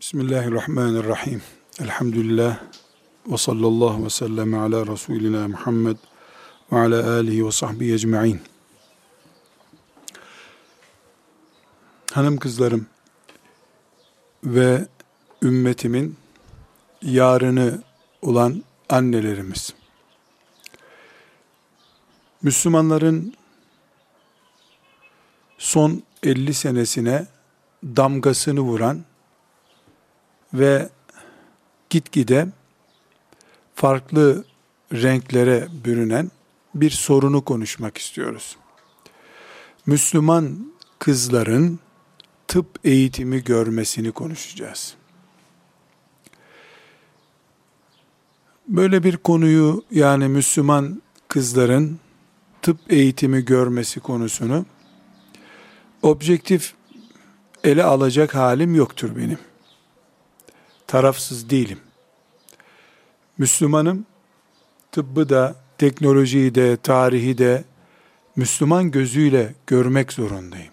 Bismillahirrahmanirrahim. Elhamdülillah ve sallallahu ve sellem ala Resulina Muhammed ve ala alihi ve sahbihi ecma'in. Hanım kızlarım ve ümmetimin yarını olan annelerimiz. Müslümanların son 50 senesine damgasını vuran ve gitgide farklı renklere bürünen bir sorunu konuşmak istiyoruz. Müslüman kızların tıp eğitimi görmesini konuşacağız. Böyle bir konuyu yani Müslüman kızların tıp eğitimi görmesi konusunu objektif ele alacak halim yoktur benim tarafsız değilim. Müslümanım, tıbbı da, teknolojiyi de, tarihi de Müslüman gözüyle görmek zorundayım.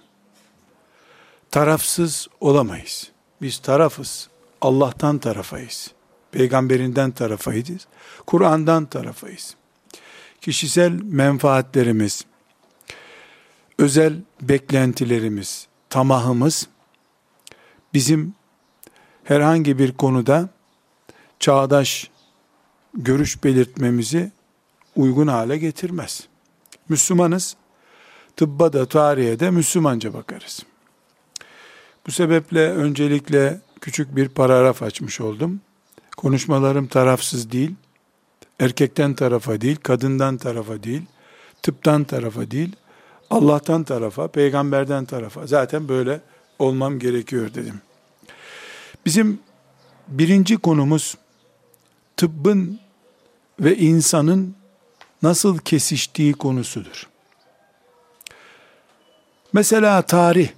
Tarafsız olamayız. Biz tarafız. Allah'tan tarafayız. Peygamberinden tarafayız. Kur'an'dan tarafayız. Kişisel menfaatlerimiz, özel beklentilerimiz, tamahımız bizim herhangi bir konuda çağdaş görüş belirtmemizi uygun hale getirmez. Müslümanız, tıbba da tarihe de Müslümanca bakarız. Bu sebeple öncelikle küçük bir paragraf açmış oldum. Konuşmalarım tarafsız değil, erkekten tarafa değil, kadından tarafa değil, tıptan tarafa değil, Allah'tan tarafa, peygamberden tarafa. Zaten böyle olmam gerekiyor dedim. Bizim birinci konumuz tıbbın ve insanın nasıl kesiştiği konusudur. Mesela tarih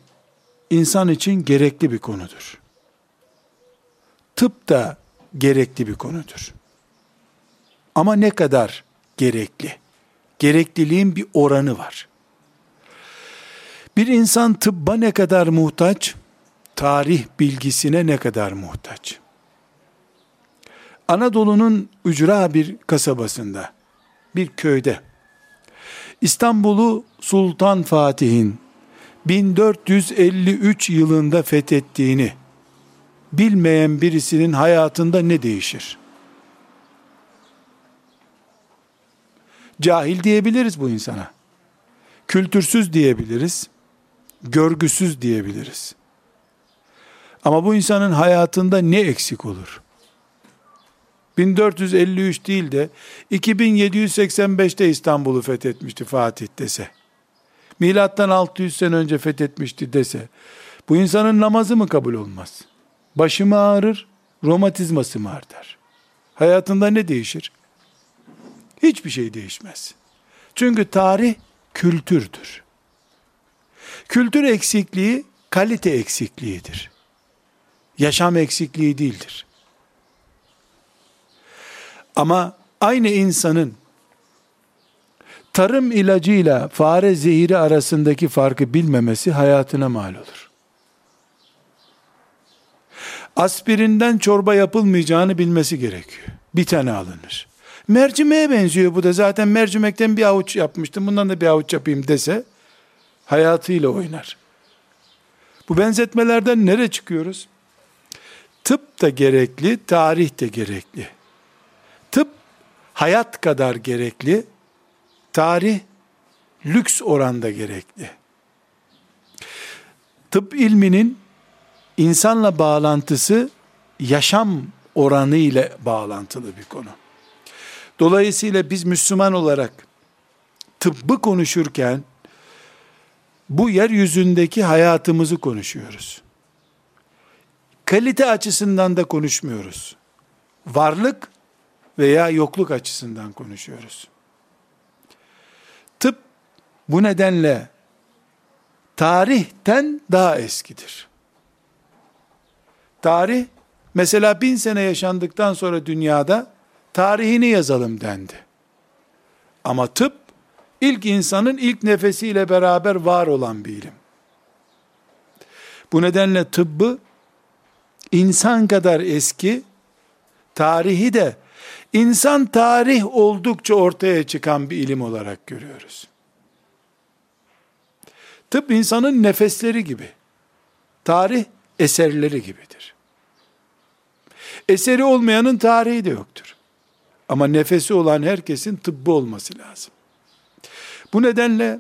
insan için gerekli bir konudur. Tıp da gerekli bir konudur. Ama ne kadar gerekli? Gerekliliğin bir oranı var. Bir insan tıbba ne kadar muhtaç? Tarih bilgisine ne kadar muhtaç? Anadolu'nun ücra bir kasabasında, bir köyde, İstanbul'u Sultan Fatih'in 1453 yılında fethettiğini bilmeyen birisinin hayatında ne değişir? Cahil diyebiliriz bu insana. Kültürsüz diyebiliriz. Görgüsüz diyebiliriz. Ama bu insanın hayatında ne eksik olur? 1453 değil de 2785'te İstanbul'u fethetmişti Fatih dese. Milattan 600 sene önce fethetmişti dese. Bu insanın namazı mı kabul olmaz? Başı mı ağrır, romatizması mı artar? Hayatında ne değişir? Hiçbir şey değişmez. Çünkü tarih kültürdür. Kültür eksikliği kalite eksikliğidir yaşam eksikliği değildir. Ama aynı insanın tarım ilacıyla fare zehiri arasındaki farkı bilmemesi hayatına mal olur. Aspirinden çorba yapılmayacağını bilmesi gerekiyor. Bir tane alınır. Mercimeğe benziyor bu da zaten mercimekten bir avuç yapmıştım bundan da bir avuç yapayım dese hayatıyla oynar. Bu benzetmelerden nere çıkıyoruz? Tıp da gerekli, tarih de gerekli. Tıp hayat kadar gerekli, tarih lüks oranda gerekli. Tıp ilminin insanla bağlantısı yaşam oranı ile bağlantılı bir konu. Dolayısıyla biz Müslüman olarak tıbbı konuşurken bu yeryüzündeki hayatımızı konuşuyoruz kalite açısından da konuşmuyoruz. Varlık veya yokluk açısından konuşuyoruz. Tıp bu nedenle tarihten daha eskidir. Tarih, mesela bin sene yaşandıktan sonra dünyada tarihini yazalım dendi. Ama tıp, ilk insanın ilk nefesiyle beraber var olan bir ilim. Bu nedenle tıbbı insan kadar eski, tarihi de insan tarih oldukça ortaya çıkan bir ilim olarak görüyoruz. Tıp insanın nefesleri gibi. Tarih eserleri gibidir. Eseri olmayanın tarihi de yoktur. Ama nefesi olan herkesin tıbbı olması lazım. Bu nedenle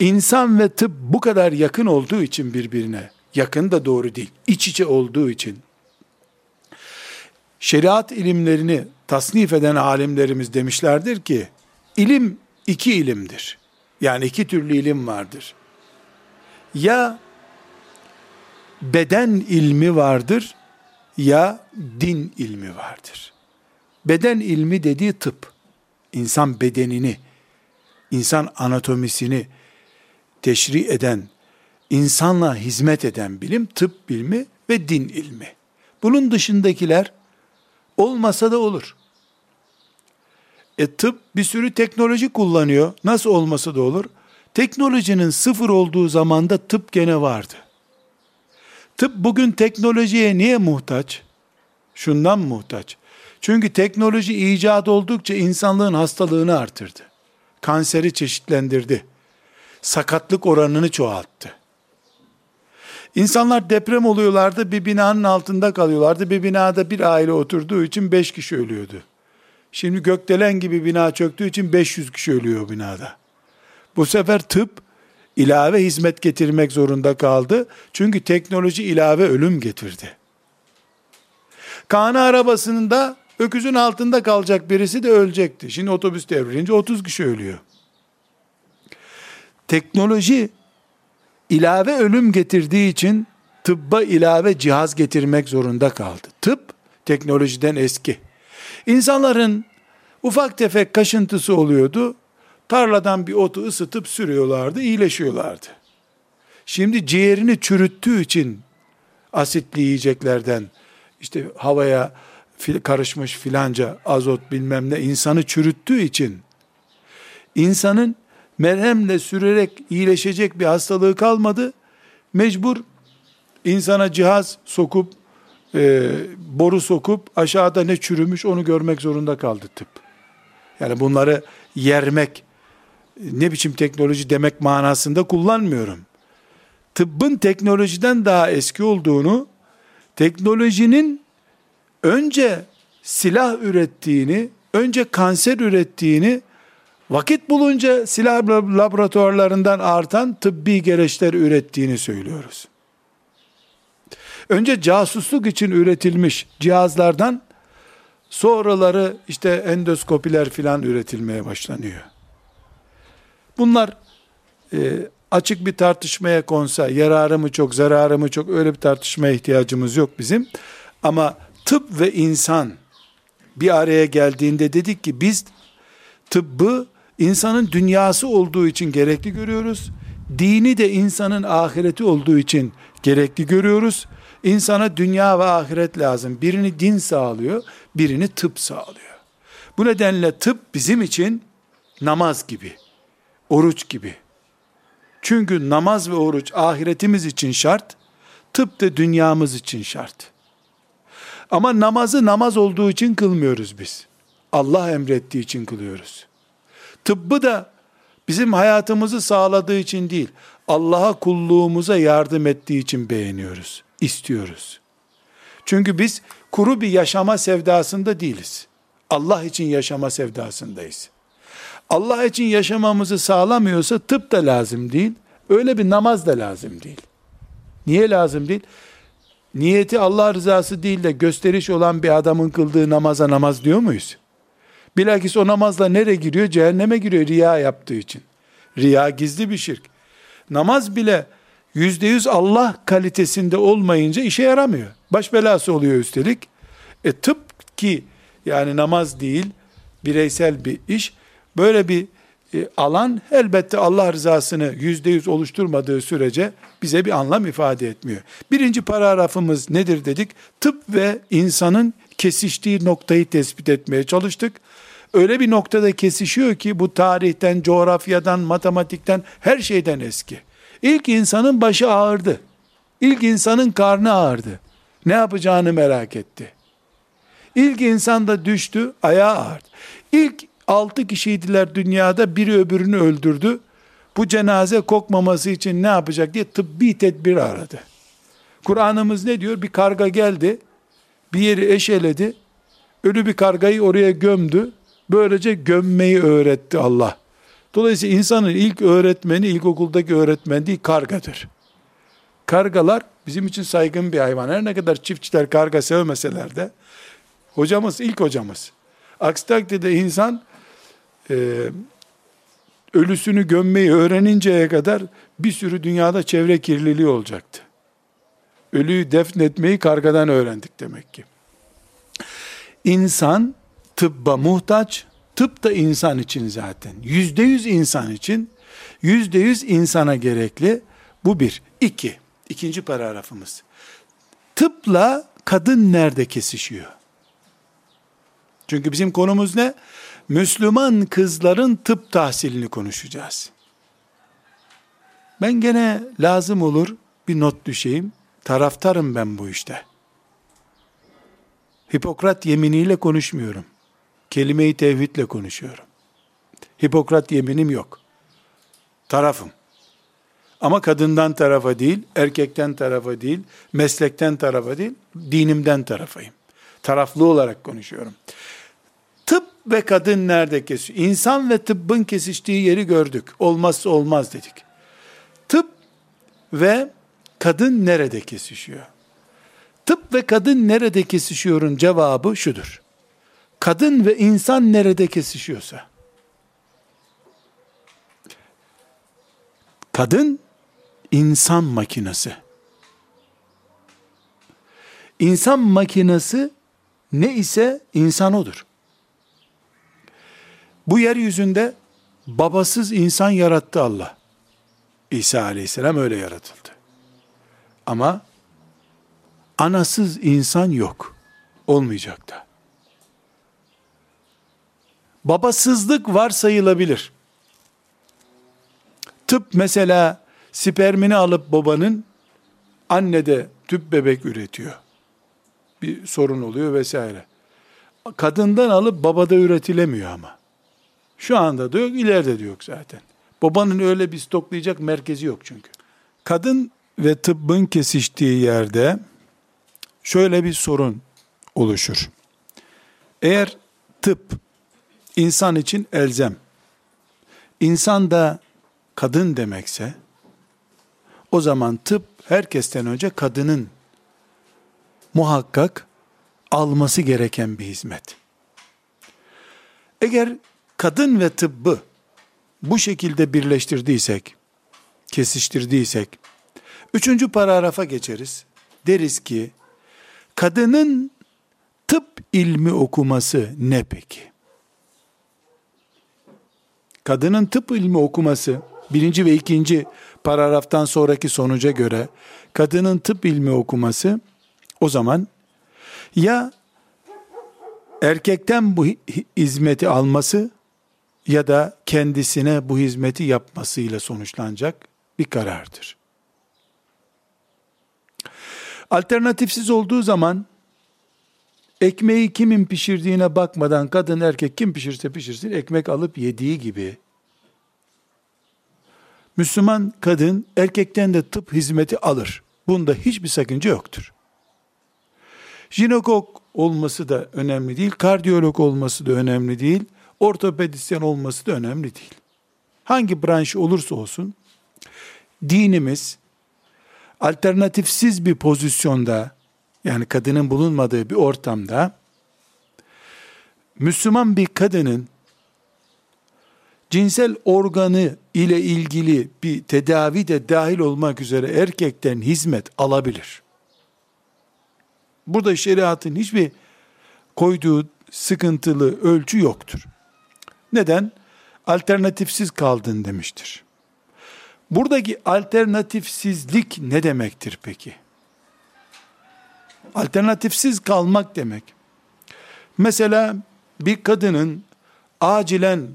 insan ve tıp bu kadar yakın olduğu için birbirine, yakın da doğru değil, iç içe olduğu için, şeriat ilimlerini tasnif eden alimlerimiz demişlerdir ki, ilim iki ilimdir. Yani iki türlü ilim vardır. Ya beden ilmi vardır ya din ilmi vardır. Beden ilmi dediği tıp. insan bedenini, insan anatomisini teşri eden, insanla hizmet eden bilim tıp bilimi ve din ilmi. Bunun dışındakiler olmasa da olur. E tıp bir sürü teknoloji kullanıyor. Nasıl olması da olur? Teknolojinin sıfır olduğu zamanda tıp gene vardı. Tıp bugün teknolojiye niye muhtaç? Şundan muhtaç. Çünkü teknoloji icat oldukça insanlığın hastalığını artırdı. Kanseri çeşitlendirdi. Sakatlık oranını çoğalttı. İnsanlar deprem oluyorlardı, bir binanın altında kalıyorlardı. Bir binada bir aile oturduğu için beş kişi ölüyordu. Şimdi gökdelen gibi bina çöktüğü için 500 kişi ölüyor binada. Bu sefer tıp ilave hizmet getirmek zorunda kaldı. Çünkü teknoloji ilave ölüm getirdi. Kana arabasında öküzün altında kalacak birisi de ölecekti. Şimdi otobüs devrilince 30 kişi ölüyor. Teknoloji ilave ölüm getirdiği için tıbba ilave cihaz getirmek zorunda kaldı. Tıp teknolojiden eski. İnsanların ufak tefek kaşıntısı oluyordu. Tarladan bir otu ısıtıp sürüyorlardı, iyileşiyorlardı. Şimdi ciğerini çürüttüğü için asitli yiyeceklerden işte havaya karışmış filanca azot bilmem ne insanı çürüttüğü için insanın merhemle sürerek iyileşecek bir hastalığı kalmadı. Mecbur insana cihaz sokup e, boru sokup aşağıda ne çürümüş onu görmek zorunda kaldı tıp. Yani bunları yermek ne biçim teknoloji demek manasında kullanmıyorum. Tıbbın teknolojiden daha eski olduğunu, teknolojinin önce silah ürettiğini, önce kanser ürettiğini, vakit bulunca silah laboratuvarlarından artan tıbbi gereçler ürettiğini söylüyoruz. Önce casusluk için üretilmiş cihazlardan sonraları işte endoskopiler filan üretilmeye başlanıyor. Bunlar e, açık bir tartışmaya konsa yararı mı çok zararı mı çok öyle bir tartışmaya ihtiyacımız yok bizim. Ama tıp ve insan bir araya geldiğinde dedik ki biz tıbbı insanın dünyası olduğu için gerekli görüyoruz. Dini de insanın ahireti olduğu için gerekli görüyoruz. İnsana dünya ve ahiret lazım. Birini din sağlıyor, birini tıp sağlıyor. Bu nedenle tıp bizim için namaz gibi, oruç gibi. Çünkü namaz ve oruç ahiretimiz için şart, tıp da dünyamız için şart. Ama namazı namaz olduğu için kılmıyoruz biz. Allah emrettiği için kılıyoruz. Tıbbı da bizim hayatımızı sağladığı için değil, Allah'a kulluğumuza yardım ettiği için beğeniyoruz istiyoruz. Çünkü biz kuru bir yaşama sevdasında değiliz. Allah için yaşama sevdasındayız. Allah için yaşamamızı sağlamıyorsa tıp da lazım değil, öyle bir namaz da lazım değil. Niye lazım değil? Niyeti Allah rızası değil de gösteriş olan bir adamın kıldığı namaza namaz diyor muyuz? Bilakis o namazla nereye giriyor? Cehenneme giriyor riya yaptığı için. Riya gizli bir şirk. Namaz bile yüzde yüz Allah kalitesinde olmayınca işe yaramıyor. Baş belası oluyor üstelik. E tıp ki yani namaz değil bireysel bir iş. Böyle bir e, alan elbette Allah rızasını yüzde yüz oluşturmadığı sürece bize bir anlam ifade etmiyor. Birinci paragrafımız nedir dedik? Tıp ve insanın kesiştiği noktayı tespit etmeye çalıştık. Öyle bir noktada kesişiyor ki bu tarihten, coğrafyadan, matematikten, her şeyden eski. İlk insanın başı ağırdı. İlk insanın karnı ağırdı. Ne yapacağını merak etti. İlk insan da düştü, ayağı ağırdı. İlk altı kişiydiler dünyada, biri öbürünü öldürdü. Bu cenaze kokmaması için ne yapacak diye tıbbi tedbir aradı. Kur'an'ımız ne diyor? Bir karga geldi, bir yeri eşeledi, ölü bir kargayı oraya gömdü. Böylece gömmeyi öğretti Allah. Dolayısıyla insanın ilk öğretmeni ilkokuldaki öğretmen değil kargadır. Kargalar bizim için saygın bir hayvan. Her ne kadar çiftçiler karga sevmeseler de hocamız ilk hocamız. Aksi takdirde insan e, ölüsünü gömmeyi öğreninceye kadar bir sürü dünyada çevre kirliliği olacaktı. Ölüyü defnetmeyi kargadan öğrendik demek ki. İnsan tıbba muhtaç, tıp da insan için zaten. Yüzde yüz insan için, yüzde yüz insana gerekli. Bu bir. İki, ikinci paragrafımız. Tıpla kadın nerede kesişiyor? Çünkü bizim konumuz ne? Müslüman kızların tıp tahsilini konuşacağız. Ben gene lazım olur bir not düşeyim. Taraftarım ben bu işte. Hipokrat yeminiyle konuşmuyorum. Kelime-i tevhidle konuşuyorum. Hipokrat yeminim yok. Tarafım. Ama kadından tarafa değil, erkekten tarafa değil, meslekten tarafa değil, dinimden tarafayım. Taraflı olarak konuşuyorum. Tıp ve kadın nerede kesiyor? İnsan ve tıbbın kesiştiği yeri gördük. Olmazsa olmaz dedik. Tıp ve kadın nerede kesişiyor? Tıp ve kadın nerede kesişiyorun cevabı şudur. Kadın ve insan nerede kesişiyorsa. Kadın insan makinesi. İnsan makinesi ne ise insan odur. Bu yeryüzünde babasız insan yarattı Allah. İsa aleyhisselam öyle yaratıldı. Ama anasız insan yok. Olmayacak da. Babasızlık var sayılabilir. Tıp mesela spermini alıp babanın annede tüp bebek üretiyor. Bir sorun oluyor vesaire. Kadından alıp babada üretilemiyor ama. Şu anda da yok, ileride de yok zaten. Babanın öyle bir stoklayacak merkezi yok çünkü. Kadın ve tıbbın kesiştiği yerde şöyle bir sorun oluşur. Eğer tıp insan için elzem, insan da kadın demekse, o zaman tıp herkesten önce kadının muhakkak alması gereken bir hizmet. Eğer kadın ve tıbbı bu şekilde birleştirdiysek, kesiştirdiysek, üçüncü paragrafa geçeriz. Deriz ki, kadının tıp ilmi okuması ne peki? Kadının tıp ilmi okuması, birinci ve ikinci paragraftan sonraki sonuca göre, kadının tıp ilmi okuması, o zaman ya erkekten bu hizmeti alması ya da kendisine bu hizmeti yapmasıyla sonuçlanacak bir karardır. Alternatifsiz olduğu zaman ekmeği kimin pişirdiğine bakmadan kadın erkek kim pişirse pişirsin ekmek alıp yediği gibi Müslüman kadın erkekten de tıp hizmeti alır. Bunda hiçbir sakınca yoktur. Jinekog olması da önemli değil, kardiyolog olması da önemli değil, ortopedisyen olması da önemli değil. Hangi branş olursa olsun, dinimiz alternatifsiz bir pozisyonda, yani kadının bulunmadığı bir ortamda, Müslüman bir kadının cinsel organı ile ilgili bir tedavi de dahil olmak üzere erkekten hizmet alabilir. Burada şeriatın hiçbir koyduğu sıkıntılı ölçü yoktur. Neden? Alternatifsiz kaldın demiştir. Buradaki alternatifsizlik ne demektir peki? Alternatifsiz kalmak demek. Mesela bir kadının acilen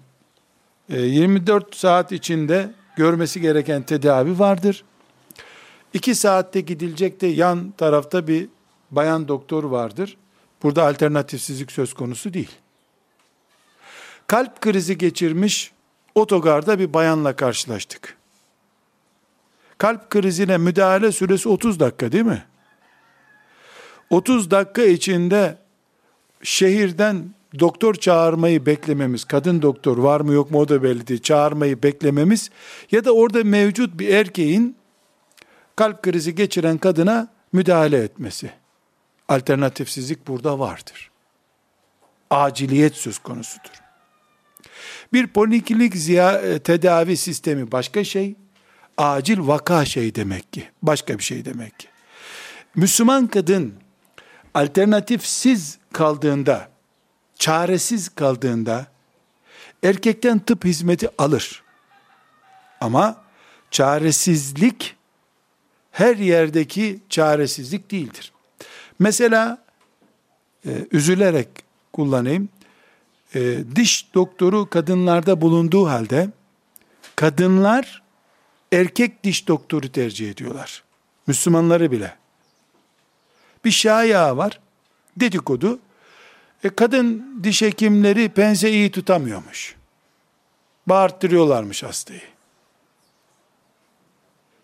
24 e, saat içinde görmesi gereken tedavi vardır. 2 saatte gidilecek de yan tarafta bir bayan doktor vardır. Burada alternatifsizlik söz konusu değil. Kalp krizi geçirmiş otogarda bir bayanla karşılaştık. Kalp krizine müdahale süresi 30 dakika değil mi? 30 dakika içinde şehirden doktor çağırmayı beklememiz, kadın doktor var mı yok mu o da belli değil, çağırmayı beklememiz ya da orada mevcut bir erkeğin kalp krizi geçiren kadına müdahale etmesi. Alternatifsizlik burada vardır. Aciliyet söz konusudur. Bir poliklinik ziya, tedavi sistemi başka şey, acil vaka şey demek ki, başka bir şey demek ki. Müslüman kadın alternatifsiz kaldığında, çaresiz kaldığında erkekten tıp hizmeti alır. Ama çaresizlik her yerdeki çaresizlik değildir. Mesela e, üzülerek kullanayım. E, diş doktoru kadınlarda bulunduğu halde kadınlar erkek diş doktoru tercih ediyorlar. Müslümanları bile. Bir şaya var. Dedikodu. E, kadın diş hekimleri pense iyi tutamıyormuş. Bağırttırıyorlarmış hastayı.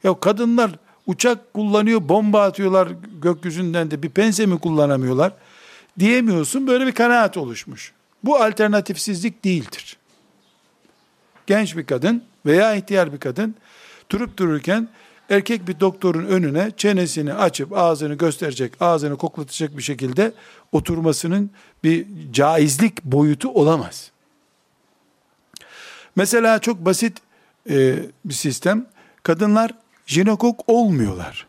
Ya kadınlar uçak kullanıyor, bomba atıyorlar gökyüzünden de bir pense mi kullanamıyorlar? Diyemiyorsun böyle bir kanaat oluşmuş. Bu alternatifsizlik değildir. Genç bir kadın veya ihtiyar bir kadın durup dururken erkek bir doktorun önüne çenesini açıp ağzını gösterecek, ağzını koklatacak bir şekilde oturmasının bir caizlik boyutu olamaz. Mesela çok basit e, bir sistem. Kadınlar jinekok olmuyorlar.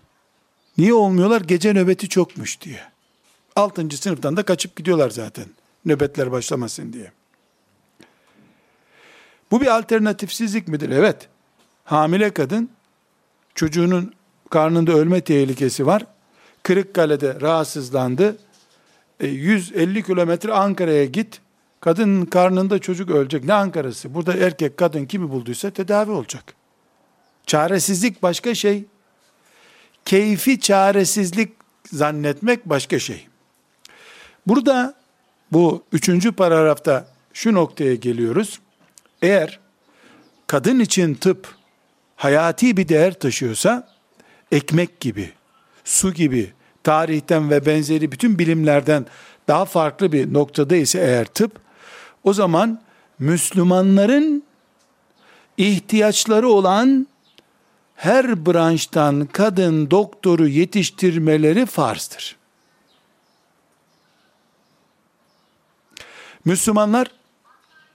Niye olmuyorlar? Gece nöbeti çokmuş diye. Altıncı sınıftan da kaçıp gidiyorlar zaten. Nöbetler başlamasın diye. Bu bir alternatifsizlik midir? Evet. Hamile kadın çocuğunun karnında ölme tehlikesi var. Kırıkkale'de rahatsızlandı. E, 150 kilometre Ankara'ya git. Kadının karnında çocuk ölecek. Ne Ankara'sı? Burada erkek kadın kimi bulduysa tedavi olacak. Çaresizlik başka şey. Keyfi çaresizlik zannetmek başka şey. Burada bu üçüncü paragrafta şu noktaya geliyoruz. Eğer kadın için tıp hayati bir değer taşıyorsa ekmek gibi, su gibi, tarihten ve benzeri bütün bilimlerden daha farklı bir noktada ise eğer tıp, o zaman Müslümanların ihtiyaçları olan her branştan kadın doktoru yetiştirmeleri farzdır. Müslümanlar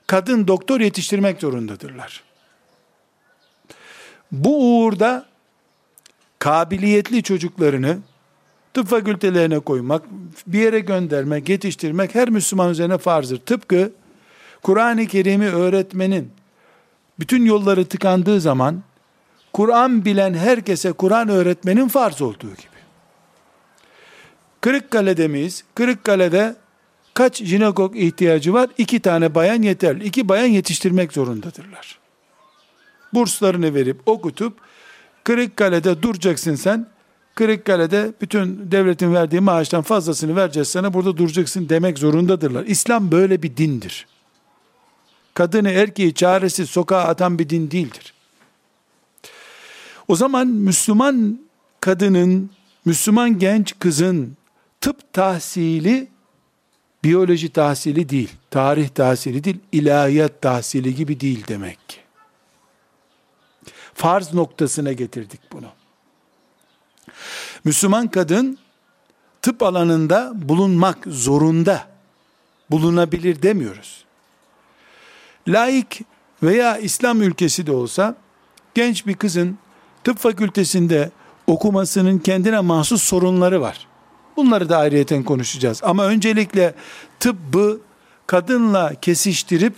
kadın doktor yetiştirmek zorundadırlar. Bu uğurda kabiliyetli çocuklarını tıp fakültelerine koymak, bir yere göndermek, yetiştirmek her Müslüman üzerine farzdır. Tıpkı Kur'an-ı Kerim'i öğretmenin bütün yolları tıkandığı zaman Kur'an bilen herkese Kur'an öğretmenin farz olduğu gibi. Kırıkkale'de miyiz? Kırıkkale'de kaç jinekok ihtiyacı var? İki tane bayan yeterli. İki bayan yetiştirmek zorundadırlar. Burslarını verip okutup Kırıkkale'de duracaksın sen. Kırıkkale'de bütün devletin verdiği maaştan fazlasını vereceğiz sana burada duracaksın demek zorundadırlar. İslam böyle bir dindir. Kadını erkeği çaresiz sokağa atan bir din değildir. O zaman Müslüman kadının, Müslüman genç kızın tıp tahsili biyoloji tahsili değil, tarih tahsili değil, ilahiyat tahsili gibi değil demek ki. Farz noktasına getirdik bunu. Müslüman kadın tıp alanında bulunmak zorunda. Bulunabilir demiyoruz. Laik veya İslam ülkesi de olsa genç bir kızın tıp fakültesinde okumasının kendine mahsus sorunları var. Bunları da ayrıyeten konuşacağız. Ama öncelikle tıbbı kadınla kesiştirip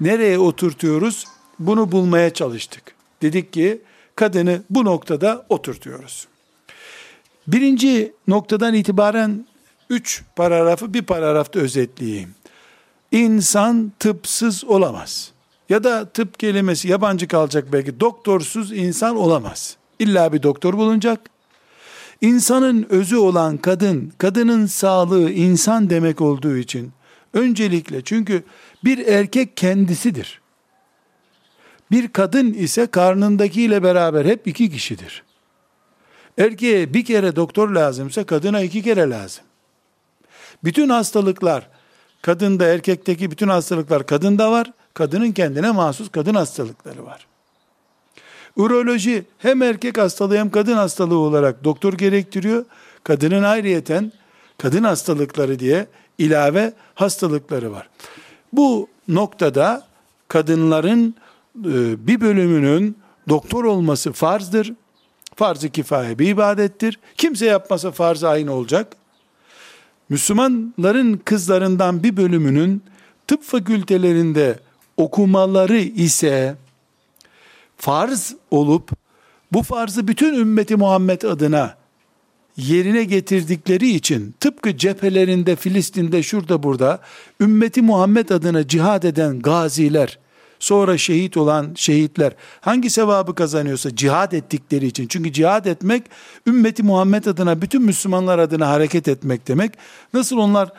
nereye oturtuyoruz? Bunu bulmaya çalıştık. Dedik ki kadını bu noktada oturtuyoruz. Birinci noktadan itibaren üç paragrafı bir paragrafta özetleyeyim. İnsan tıpsız olamaz. Ya da tıp kelimesi yabancı kalacak belki. Doktorsuz insan olamaz. İlla bir doktor bulunacak. İnsanın özü olan kadın, kadının sağlığı insan demek olduğu için öncelikle çünkü bir erkek kendisidir. Bir kadın ise karnındakiyle beraber hep iki kişidir. Erkeğe bir kere doktor lazımsa kadına iki kere lazım. Bütün hastalıklar kadında erkekteki bütün hastalıklar kadında var. Kadının kendine mahsus kadın hastalıkları var. Uroloji hem erkek hastalığı hem kadın hastalığı olarak doktor gerektiriyor. Kadının ayrıyeten kadın hastalıkları diye ilave hastalıkları var. Bu noktada kadınların bir bölümünün doktor olması farzdır. Farz-ı kifaye bir ibadettir. Kimse yapmasa farz aynı olacak. Müslümanların kızlarından bir bölümünün tıp fakültelerinde okumaları ise farz olup bu farzı bütün ümmeti Muhammed adına yerine getirdikleri için tıpkı cephelerinde Filistin'de şurada burada ümmeti Muhammed adına cihad eden gaziler sonra şehit olan şehitler hangi sevabı kazanıyorsa cihad ettikleri için çünkü cihad etmek ümmeti Muhammed adına bütün Müslümanlar adına hareket etmek demek nasıl onlar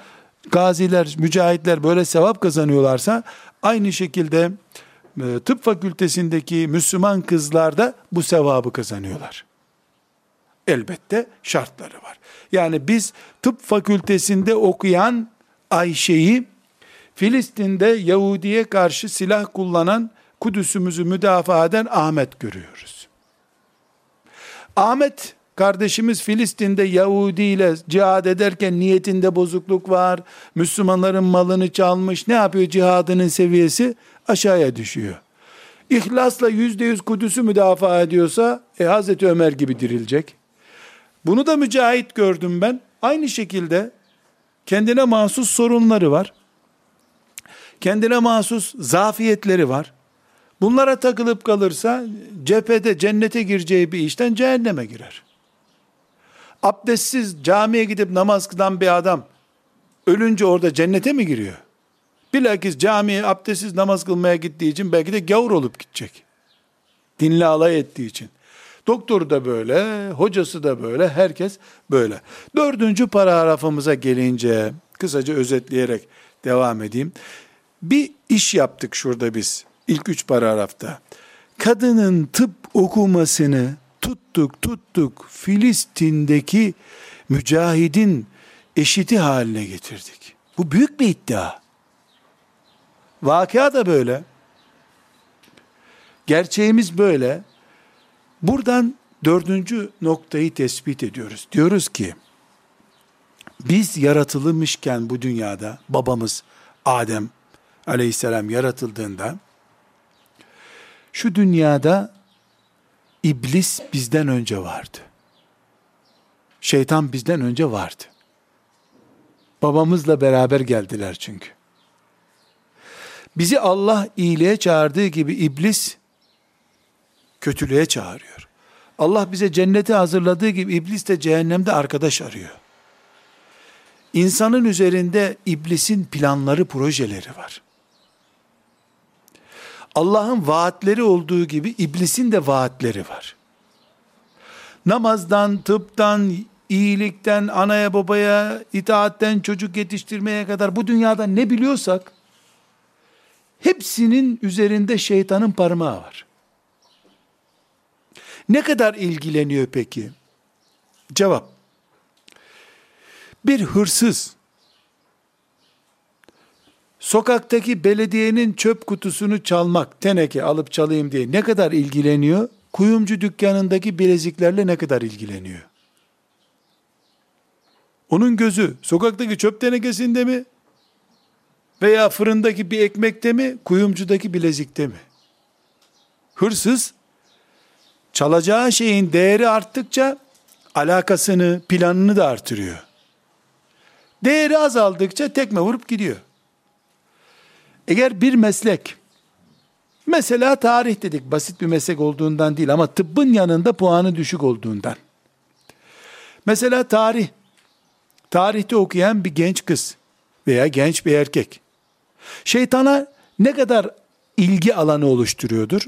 gaziler mücahitler böyle sevap kazanıyorlarsa aynı şekilde e, tıp fakültesindeki Müslüman kızlar da bu sevabı kazanıyorlar. Elbette şartları var. Yani biz tıp fakültesinde okuyan Ayşe'yi Filistin'de Yahudi'ye karşı silah kullanan Kudüs'ümüzü müdafaa eden Ahmet görüyoruz. Ahmet kardeşimiz Filistin'de Yahudi ile cihad ederken niyetinde bozukluk var. Müslümanların malını çalmış. Ne yapıyor cihadının seviyesi? Aşağıya düşüyor. İhlasla yüzde yüz Kudüs'ü müdafaa ediyorsa e, Hazreti Ömer gibi dirilecek. Bunu da mücahit gördüm ben. Aynı şekilde kendine mahsus sorunları var. Kendine mahsus zafiyetleri var. Bunlara takılıp kalırsa cephede cennete gireceği bir işten cehenneme girer. Abdestsiz camiye gidip namaz kılan bir adam ölünce orada cennete mi giriyor? Bilakis camiye abdestsiz namaz kılmaya gittiği için belki de gavur olup gidecek. Dinle alay ettiği için. Doktoru da böyle, hocası da böyle, herkes böyle. Dördüncü paragrafımıza gelince, kısaca özetleyerek devam edeyim. Bir iş yaptık şurada biz, ilk üç paragrafta. Kadının tıp okumasını tuttuk tuttuk Filistin'deki mücahidin eşiti haline getirdik. Bu büyük bir iddia. Vakıa da böyle. Gerçeğimiz böyle. Buradan dördüncü noktayı tespit ediyoruz. Diyoruz ki, biz yaratılmışken bu dünyada, babamız Adem aleyhisselam yaratıldığında, şu dünyada iblis bizden önce vardı. Şeytan bizden önce vardı. Babamızla beraber geldiler çünkü. Bizi Allah iyiliğe çağırdığı gibi iblis kötülüğe çağırıyor. Allah bize cenneti hazırladığı gibi iblis de cehennemde arkadaş arıyor. İnsanın üzerinde iblisin planları, projeleri var. Allah'ın vaatleri olduğu gibi iblisin de vaatleri var. Namazdan, tıptan, iyilikten, anaya babaya, itaatten, çocuk yetiştirmeye kadar bu dünyada ne biliyorsak, hepsinin üzerinde şeytanın parmağı var. Ne kadar ilgileniyor peki? Cevap. Bir hırsız sokaktaki belediyenin çöp kutusunu çalmak, teneke alıp çalayım diye ne kadar ilgileniyor? Kuyumcu dükkanındaki bileziklerle ne kadar ilgileniyor? Onun gözü sokaktaki çöp tenekesinde mi? Veya fırındaki bir ekmekte mi? Kuyumcudaki bilezikte mi? Hırsız çalacağı şeyin değeri arttıkça alakasını, planını da artırıyor. Değeri azaldıkça tekme vurup gidiyor. Eğer bir meslek, mesela tarih dedik basit bir meslek olduğundan değil ama tıbbın yanında puanı düşük olduğundan. Mesela tarih, tarihte okuyan bir genç kız veya genç bir erkek, şeytana ne kadar ilgi alanı oluşturuyordur?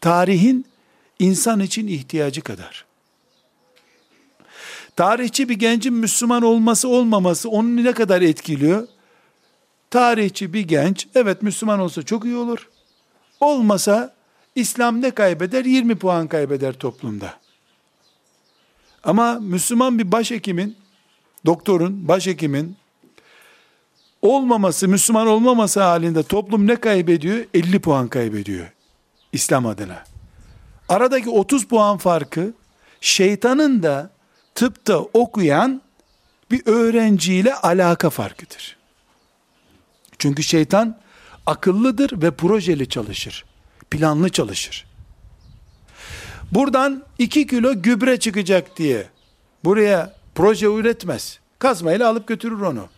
Tarihin insan için ihtiyacı kadar. Tarihçi bir gencin Müslüman olması olmaması onu ne kadar etkiliyor? Tarihçi bir genç evet Müslüman olsa çok iyi olur. Olmasa İslam ne kaybeder? 20 puan kaybeder toplumda. Ama Müslüman bir başhekimin, doktorun, başhekimin olmaması, Müslüman olmaması halinde toplum ne kaybediyor? 50 puan kaybediyor İslam adına. Aradaki 30 puan farkı şeytanın da tıpta okuyan bir öğrenciyle alaka farkıdır. Çünkü şeytan akıllıdır ve projeli çalışır. Planlı çalışır. Buradan 2 kilo gübre çıkacak diye buraya proje üretmez. Kazmayla alıp götürür onu.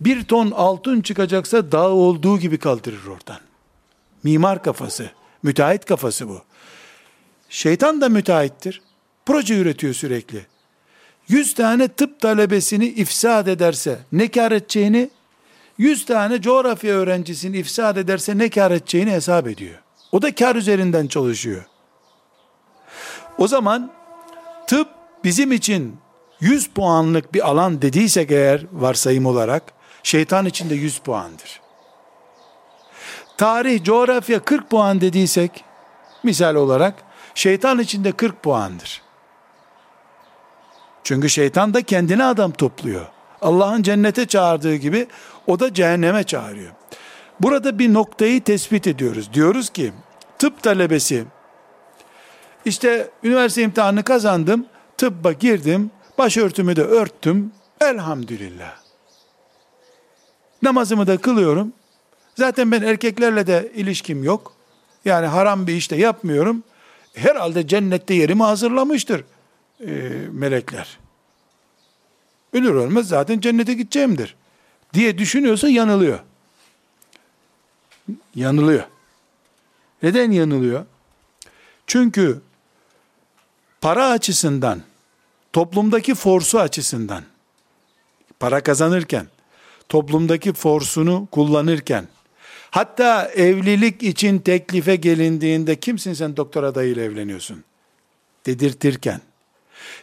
Bir ton altın çıkacaksa dağ olduğu gibi kaldırır oradan. Mimar kafası, müteahhit kafası bu. Şeytan da müteahhittir. Proje üretiyor sürekli. 100 tane tıp talebesini ifsad ederse ne kar edeceğini, 100 tane coğrafya öğrencisini ifsad ederse ne kar edeceğini hesap ediyor. O da kar üzerinden çalışıyor. O zaman tıp bizim için 100 puanlık bir alan dediysek eğer varsayım olarak şeytan için de 100 puandır. Tarih, coğrafya 40 puan dediysek misal olarak şeytan için de 40 puandır. Çünkü şeytan da kendine adam topluyor. Allah'ın cennete çağırdığı gibi o da cehenneme çağırıyor. Burada bir noktayı tespit ediyoruz. Diyoruz ki tıp talebesi işte üniversite imtihanını kazandım, tıbba girdim, başörtümü de örttüm. Elhamdülillah. Namazımı da kılıyorum. Zaten ben erkeklerle de ilişkim yok. Yani haram bir işte yapmıyorum. Herhalde cennette yerimi hazırlamıştır e, melekler. Ölür ölmez zaten cennete gideceğimdir diye düşünüyorsa yanılıyor. Yanılıyor. Neden yanılıyor? Çünkü para açısından, toplumdaki forsu açısından, para kazanırken, toplumdaki forsunu kullanırken, hatta evlilik için teklife gelindiğinde kimsin sen doktor adayıyla evleniyorsun? Dedirtirken,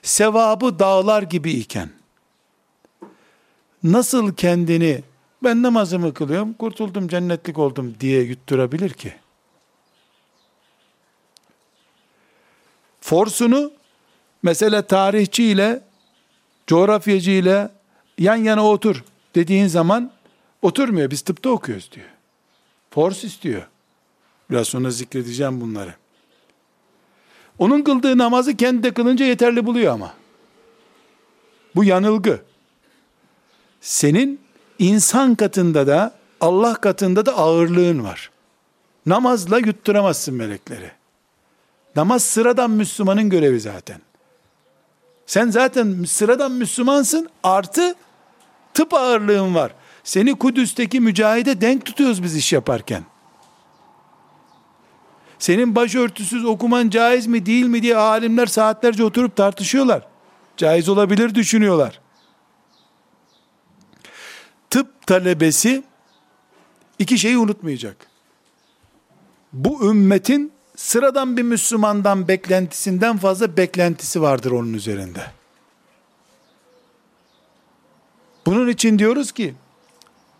sevabı dağlar gibi iken, nasıl kendini ben namazımı kılıyorum, kurtuldum, cennetlik oldum diye yutturabilir ki? forsunu mesela tarihçi ile coğrafyacı ile yan yana otur dediğin zaman oturmuyor. Biz tıpta okuyoruz diyor. Fors istiyor. Biraz sonra zikredeceğim bunları. Onun kıldığı namazı kendi de kılınca yeterli buluyor ama. Bu yanılgı. Senin insan katında da Allah katında da ağırlığın var. Namazla yutturamazsın melekleri. Namaz sıradan Müslümanın görevi zaten. Sen zaten sıradan Müslümansın artı tıp ağırlığın var. Seni Kudüs'teki mücahide denk tutuyoruz biz iş yaparken. Senin başörtüsüz okuman caiz mi değil mi diye alimler saatlerce oturup tartışıyorlar. Caiz olabilir düşünüyorlar. Tıp talebesi iki şeyi unutmayacak. Bu ümmetin sıradan bir Müslümandan beklentisinden fazla beklentisi vardır onun üzerinde. Bunun için diyoruz ki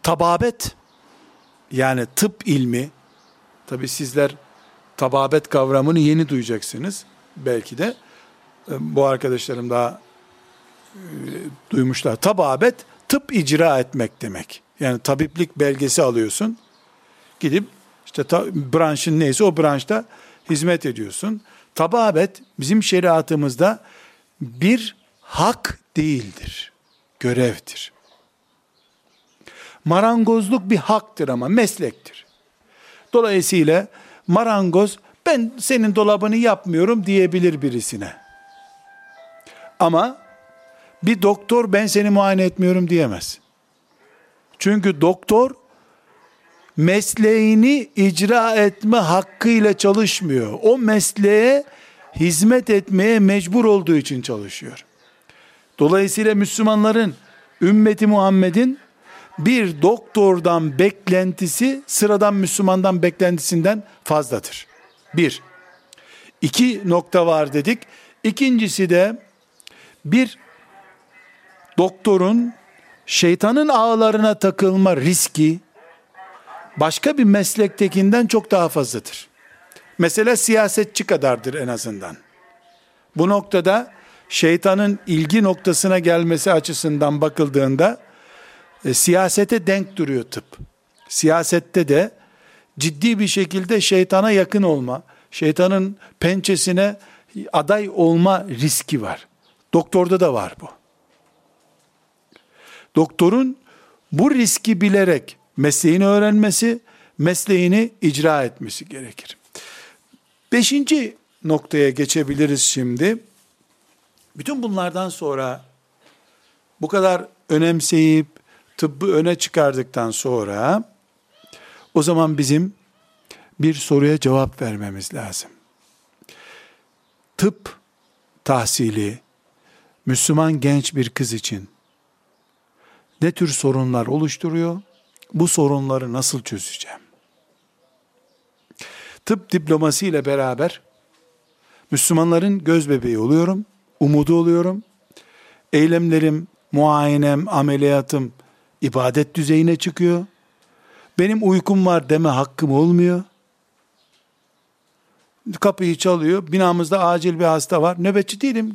tababet yani tıp ilmi tabi sizler tababet kavramını yeni duyacaksınız belki de e, bu arkadaşlarım daha e, duymuşlar. Tababet tıp icra etmek demek. Yani tabiplik belgesi alıyorsun. Gidip işte ta, branşın neyse o branşta hizmet ediyorsun. Tababet bizim şeriatımızda bir hak değildir. Görevdir. Marangozluk bir haktır ama meslektir. Dolayısıyla marangoz ben senin dolabını yapmıyorum diyebilir birisine. Ama bir doktor ben seni muayene etmiyorum diyemez. Çünkü doktor mesleğini icra etme hakkıyla çalışmıyor. O mesleğe hizmet etmeye mecbur olduğu için çalışıyor. Dolayısıyla Müslümanların ümmeti Muhammed'in bir doktordan beklentisi sıradan Müslümandan beklentisinden fazladır. Bir. İki nokta var dedik. İkincisi de bir doktorun şeytanın ağlarına takılma riski başka bir meslektekinden çok daha fazladır. Mesela siyasetçi kadardır en azından. Bu noktada şeytanın ilgi noktasına gelmesi açısından bakıldığında e, siyasete denk duruyor tıp. Siyasette de ciddi bir şekilde şeytana yakın olma, şeytanın pençesine aday olma riski var. Doktorda da var bu. Doktorun bu riski bilerek mesleğini öğrenmesi, mesleğini icra etmesi gerekir. Beşinci noktaya geçebiliriz şimdi. Bütün bunlardan sonra bu kadar önemseyip tıbbı öne çıkardıktan sonra o zaman bizim bir soruya cevap vermemiz lazım. Tıp tahsili Müslüman genç bir kız için ne tür sorunlar oluşturuyor? Bu sorunları nasıl çözeceğim? Tıp diploması ile beraber Müslümanların göz bebeği oluyorum, umudu oluyorum. Eylemlerim, muayenem, ameliyatım ibadet düzeyine çıkıyor. Benim uykum var deme hakkım olmuyor. Kapıyı çalıyor. Binamızda acil bir hasta var. Nöbetçi değilim.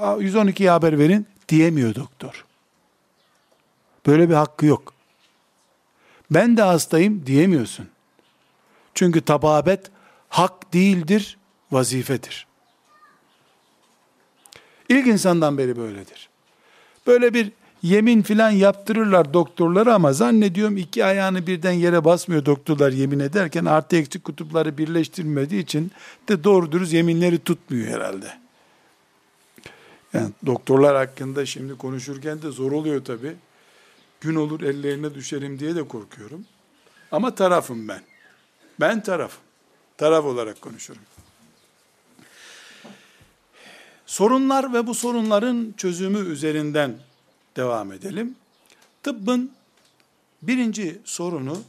112'ye haber verin diyemiyor doktor. Böyle bir hakkı yok. Ben de hastayım diyemiyorsun. Çünkü tababet hak değildir, vazifedir. İlk insandan beri böyledir. Böyle bir yemin filan yaptırırlar doktorları ama zannediyorum iki ayağını birden yere basmıyor doktorlar yemin ederken artı eksik kutupları birleştirmediği için de doğru dürüst yeminleri tutmuyor herhalde. Yani doktorlar hakkında şimdi konuşurken de zor oluyor tabi. Gün olur ellerine düşerim diye de korkuyorum. Ama tarafım ben. Ben tarafım. Taraf olarak konuşurum. Sorunlar ve bu sorunların çözümü üzerinden devam edelim. Tıbbın birinci sorunu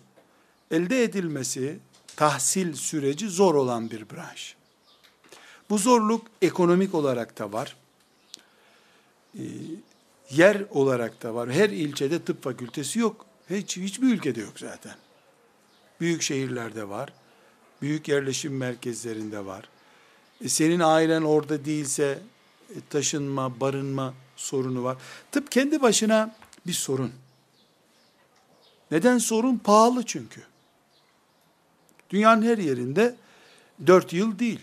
elde edilmesi, tahsil süreci zor olan bir branş. Bu zorluk ekonomik olarak da var. Yer olarak da var. Her ilçede tıp fakültesi yok. Hiç hiçbir ülkede yok zaten. Büyük şehirlerde var. Büyük yerleşim merkezlerinde var. E senin ailen orada değilse e, taşınma, barınma sorunu var. Tıp kendi başına bir sorun. Neden sorun? Pahalı çünkü. Dünyanın her yerinde dört yıl değil.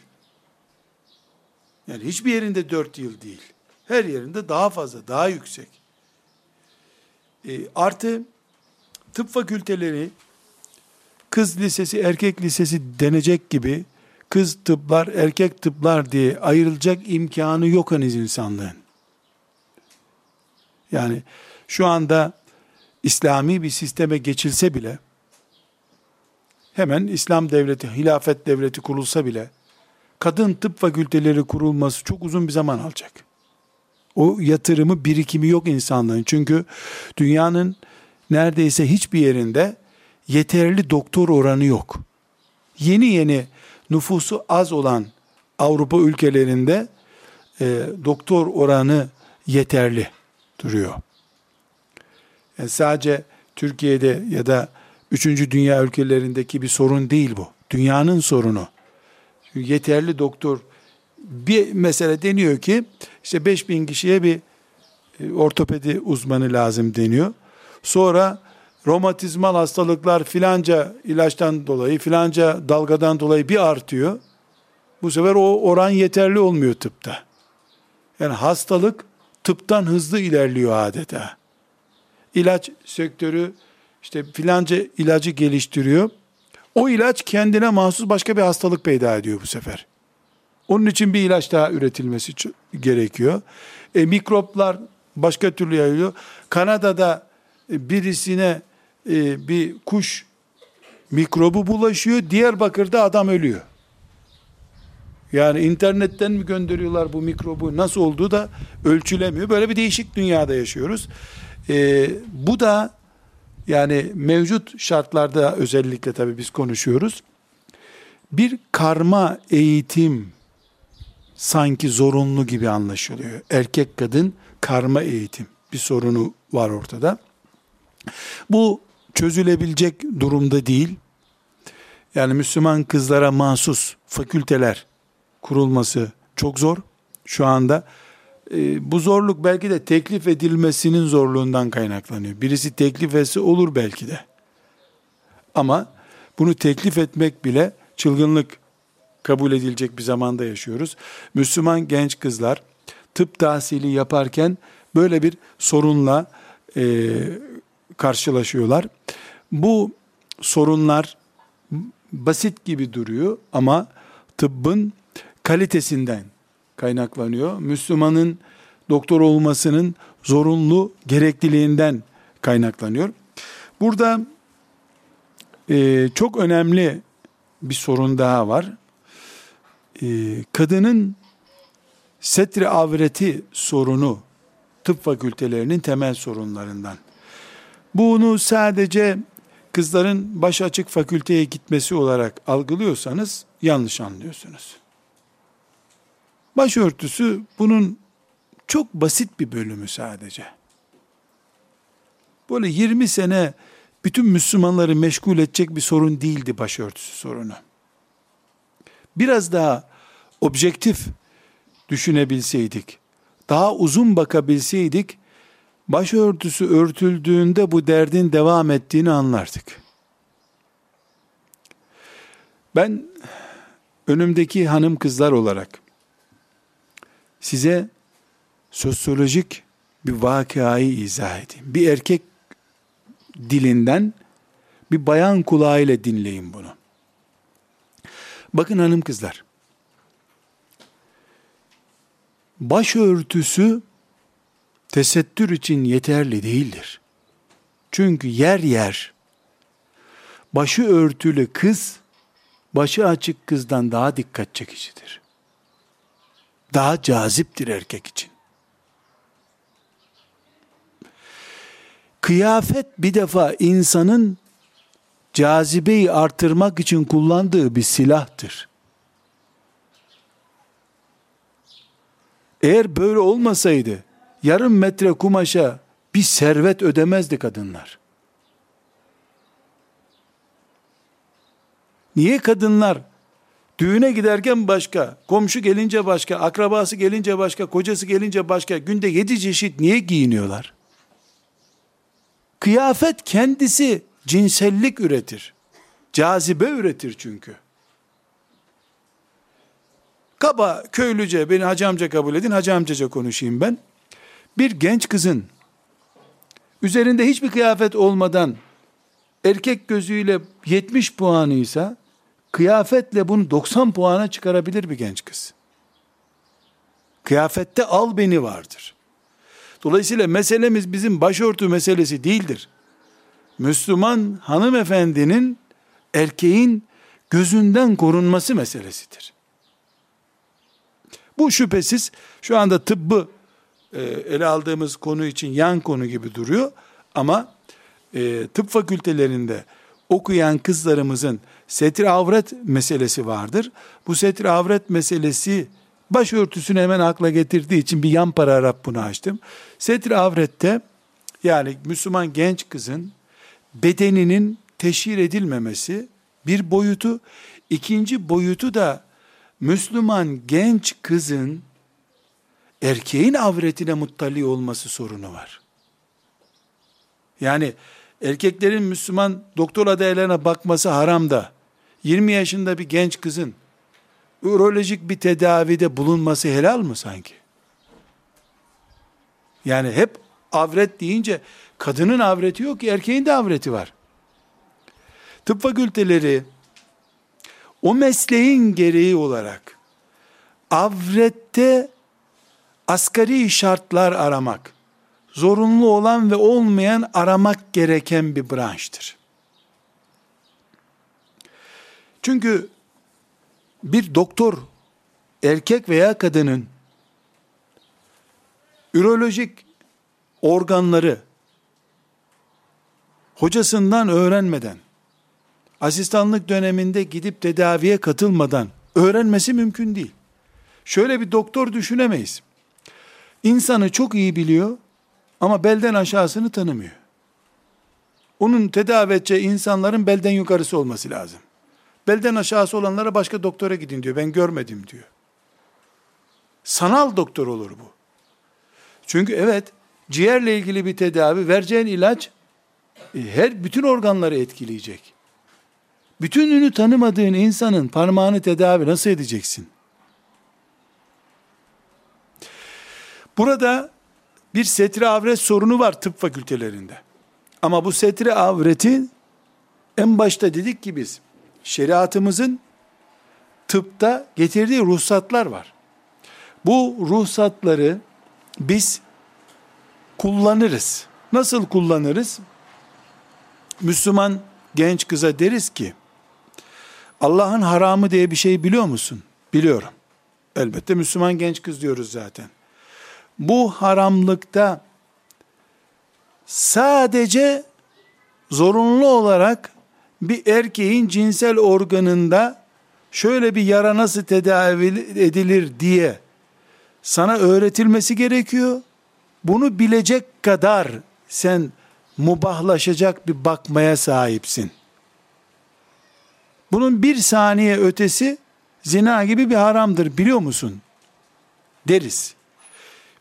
Yani hiçbir yerinde dört yıl değil. Her yerinde daha fazla, daha yüksek. E, artı tıp fakülteleri kız lisesi, erkek lisesi denecek gibi kız tıplar, erkek tıplar diye ayrılacak imkanı yok henüz insanlığın. Yani şu anda İslami bir sisteme geçilse bile hemen İslam devleti, hilafet devleti kurulsa bile kadın tıp fakülteleri kurulması çok uzun bir zaman alacak. O yatırımı, birikimi yok insanlığın. Çünkü dünyanın neredeyse hiçbir yerinde yeterli doktor oranı yok. Yeni yeni nüfusu az olan Avrupa ülkelerinde e, doktor oranı yeterli duruyor. Yani e, sadece Türkiye'de ya da üçüncü dünya ülkelerindeki bir sorun değil bu. Dünyanın sorunu. Yeterli doktor bir mesele deniyor ki işte 5000 kişiye bir e, ortopedi uzmanı lazım deniyor. Sonra romatizmal hastalıklar filanca ilaçtan dolayı filanca dalgadan dolayı bir artıyor. Bu sefer o oran yeterli olmuyor tıpta. Yani hastalık tıptan hızlı ilerliyor adeta. İlaç sektörü işte filanca ilacı geliştiriyor. O ilaç kendine mahsus başka bir hastalık peyda ediyor bu sefer. Onun için bir ilaç daha üretilmesi gerekiyor. E, mikroplar başka türlü yayılıyor. Kanada'da e, birisine e, bir kuş mikrobu bulaşıyor. Diyarbakır'da adam ölüyor. Yani internetten mi gönderiyorlar bu mikrobu nasıl olduğu da ölçülemiyor. Böyle bir değişik dünyada yaşıyoruz. Ee, bu da yani mevcut şartlarda özellikle tabii biz konuşuyoruz. Bir karma eğitim sanki zorunlu gibi anlaşılıyor. Erkek kadın karma eğitim. bir sorunu var ortada. Bu çözülebilecek durumda değil. Yani Müslüman kızlara mahsus fakülteler kurulması çok zor. Şu anda e, bu zorluk belki de teklif edilmesinin zorluğundan kaynaklanıyor. Birisi teklif etse olur belki de. Ama bunu teklif etmek bile çılgınlık kabul edilecek bir zamanda yaşıyoruz. Müslüman genç kızlar tıp tahsili yaparken böyle bir sorunla e, karşılaşıyorlar. Bu sorunlar basit gibi duruyor ama tıbbın kalitesinden kaynaklanıyor. Müslümanın doktor olmasının zorunlu gerekliliğinden kaynaklanıyor. Burada e, çok önemli bir sorun daha var. E, kadının setri avreti sorunu tıp fakültelerinin temel sorunlarından. Bunu sadece kızların baş açık fakülteye gitmesi olarak algılıyorsanız yanlış anlıyorsunuz. Başörtüsü bunun çok basit bir bölümü sadece. Böyle 20 sene bütün Müslümanları meşgul edecek bir sorun değildi başörtüsü sorunu. Biraz daha objektif düşünebilseydik, daha uzun bakabilseydik, başörtüsü örtüldüğünde bu derdin devam ettiğini anlardık. Ben önümdeki hanım kızlar olarak size sosyolojik bir vakayı izah edeyim. Bir erkek dilinden bir bayan kulağıyla dinleyin bunu. Bakın hanım kızlar. Başörtüsü tesettür için yeterli değildir. Çünkü yer yer başı örtülü kız başı açık kızdan daha dikkat çekicidir. Daha caziptir erkek için. Kıyafet bir defa insanın cazibeyi artırmak için kullandığı bir silahtır. Eğer böyle olmasaydı yarım metre kumaşa bir servet ödemezdi kadınlar. Niye kadınlar düğüne giderken başka, komşu gelince başka, akrabası gelince başka, kocası gelince başka, günde yedi çeşit niye giyiniyorlar? Kıyafet kendisi cinsellik üretir. Cazibe üretir çünkü. Kaba, köylüce, beni hacı amca kabul edin, hacı amcaca konuşayım ben. Bir genç kızın üzerinde hiçbir kıyafet olmadan erkek gözüyle 70 puanıysa kıyafetle bunu 90 puana çıkarabilir bir genç kız. Kıyafette al beni vardır. Dolayısıyla meselemiz bizim başörtü meselesi değildir. Müslüman hanımefendinin erkeğin gözünden korunması meselesidir. Bu şüphesiz şu anda tıbbı e, ele aldığımız konu için yan konu gibi duruyor ama e, tıp fakültelerinde okuyan kızlarımızın setir avret meselesi vardır. Bu setir avret meselesi başörtüsünü hemen akla getirdiği için bir yan paragraf bunu açtım. Setir avrette yani Müslüman genç kızın bedeninin teşhir edilmemesi bir boyutu, ikinci boyutu da Müslüman genç kızın erkeğin avretine muttali olması sorunu var. Yani erkeklerin Müslüman doktor adaylarına bakması haram da 20 yaşında bir genç kızın ürolojik bir tedavide bulunması helal mı sanki? Yani hep avret deyince kadının avreti yok ki erkeğin de avreti var. Tıp fakülteleri o mesleğin gereği olarak avrette asgari şartlar aramak, zorunlu olan ve olmayan aramak gereken bir branştır. Çünkü bir doktor erkek veya kadının ürolojik organları hocasından öğrenmeden asistanlık döneminde gidip tedaviye katılmadan öğrenmesi mümkün değil. Şöyle bir doktor düşünemeyiz. İnsanı çok iyi biliyor Ama belden aşağısını tanımıyor. Onun tedavi edeceği insanların belden yukarısı olması lazım. Belden aşağısı olanlara başka doktora gidin diyor. Ben görmedim diyor. Sanal doktor olur bu. Çünkü evet ciğerle ilgili bir tedavi vereceğin ilaç e, her bütün organları etkileyecek. Bütününü tanımadığın insanın parmağını tedavi nasıl edeceksin? Burada bir setri avret sorunu var tıp fakültelerinde. Ama bu setri avreti en başta dedik ki biz şeriatımızın tıpta getirdiği ruhsatlar var. Bu ruhsatları biz kullanırız. Nasıl kullanırız? Müslüman genç kıza deriz ki Allah'ın haramı diye bir şey biliyor musun? Biliyorum. Elbette Müslüman genç kız diyoruz zaten. Bu haramlıkta sadece zorunlu olarak bir erkeğin cinsel organında şöyle bir yara nasıl tedavi edilir diye sana öğretilmesi gerekiyor. Bunu bilecek kadar sen mubahlaşacak bir bakmaya sahipsin. Bunun bir saniye ötesi zina gibi bir haramdır biliyor musun? Deriz.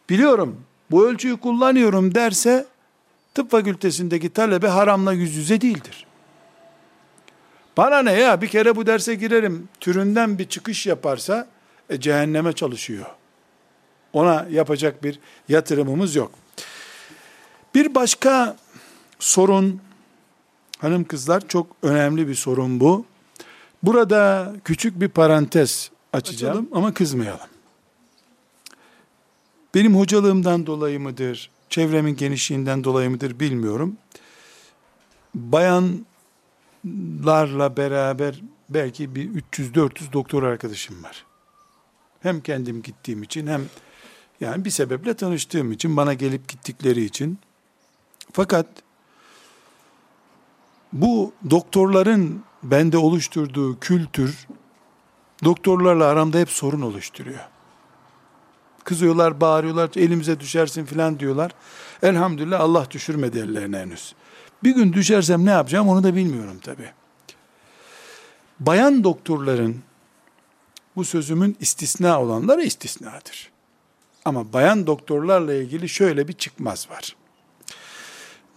Biliyorum bu ölçüyü kullanıyorum derse tıp fakültesindeki talebe haramla yüz yüze değildir. Bana ne ya bir kere bu derse girerim türünden bir çıkış yaparsa e, cehenneme çalışıyor. Ona yapacak bir yatırımımız yok. Bir başka sorun hanım kızlar çok önemli bir sorun bu. Burada küçük bir parantez açacağım Açalım. ama kızmayalım. Benim hocalığımdan dolayı mıdır, çevremin genişliğinden dolayı mıdır bilmiyorum. Bayanlarla beraber belki bir 300-400 doktor arkadaşım var. Hem kendim gittiğim için hem yani bir sebeple tanıştığım için, bana gelip gittikleri için. Fakat bu doktorların bende oluşturduğu kültür doktorlarla aramda hep sorun oluşturuyor. Kızıyorlar, bağırıyorlar, elimize düşersin filan diyorlar. Elhamdülillah Allah düşürmedi ellerine henüz. Bir gün düşersem ne yapacağım onu da bilmiyorum tabi. Bayan doktorların bu sözümün istisna olanları istisnadır. Ama bayan doktorlarla ilgili şöyle bir çıkmaz var.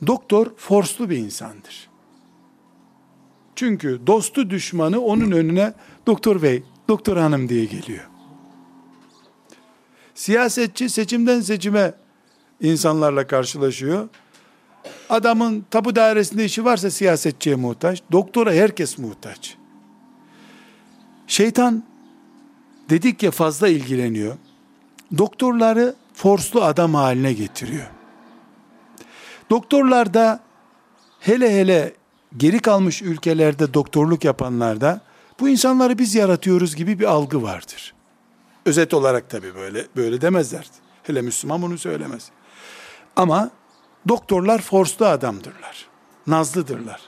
Doktor forslu bir insandır. Çünkü dostu düşmanı onun önüne doktor bey, doktor hanım diye geliyor. Siyasetçi seçimden seçime insanlarla karşılaşıyor. Adamın tapu dairesinde işi varsa siyasetçiye muhtaç, doktora herkes muhtaç. Şeytan dedik ya fazla ilgileniyor. Doktorları forslu adam haline getiriyor. Doktorlar da hele hele geri kalmış ülkelerde doktorluk yapanlarda bu insanları biz yaratıyoruz gibi bir algı vardır. Özet olarak tabii böyle böyle demezler. Hele Müslüman bunu söylemez. Ama doktorlar forslu adamdırlar. Nazlıdırlar.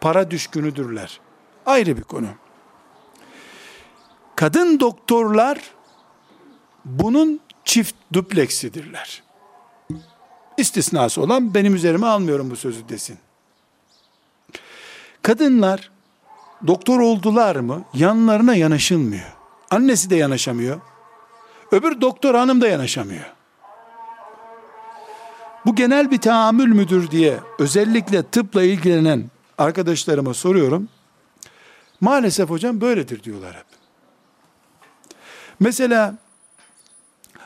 Para düşkünüdürler. Ayrı bir konu. Kadın doktorlar bunun çift dupleksidirler. İstisnası olan benim üzerime almıyorum bu sözü desin. Kadınlar doktor oldular mı yanlarına yanaşılmıyor. Annesi de yanaşamıyor. Öbür doktor hanım da yanaşamıyor. Bu genel bir tahammül müdür diye özellikle tıpla ilgilenen arkadaşlarıma soruyorum. Maalesef hocam böyledir diyorlar hep. Mesela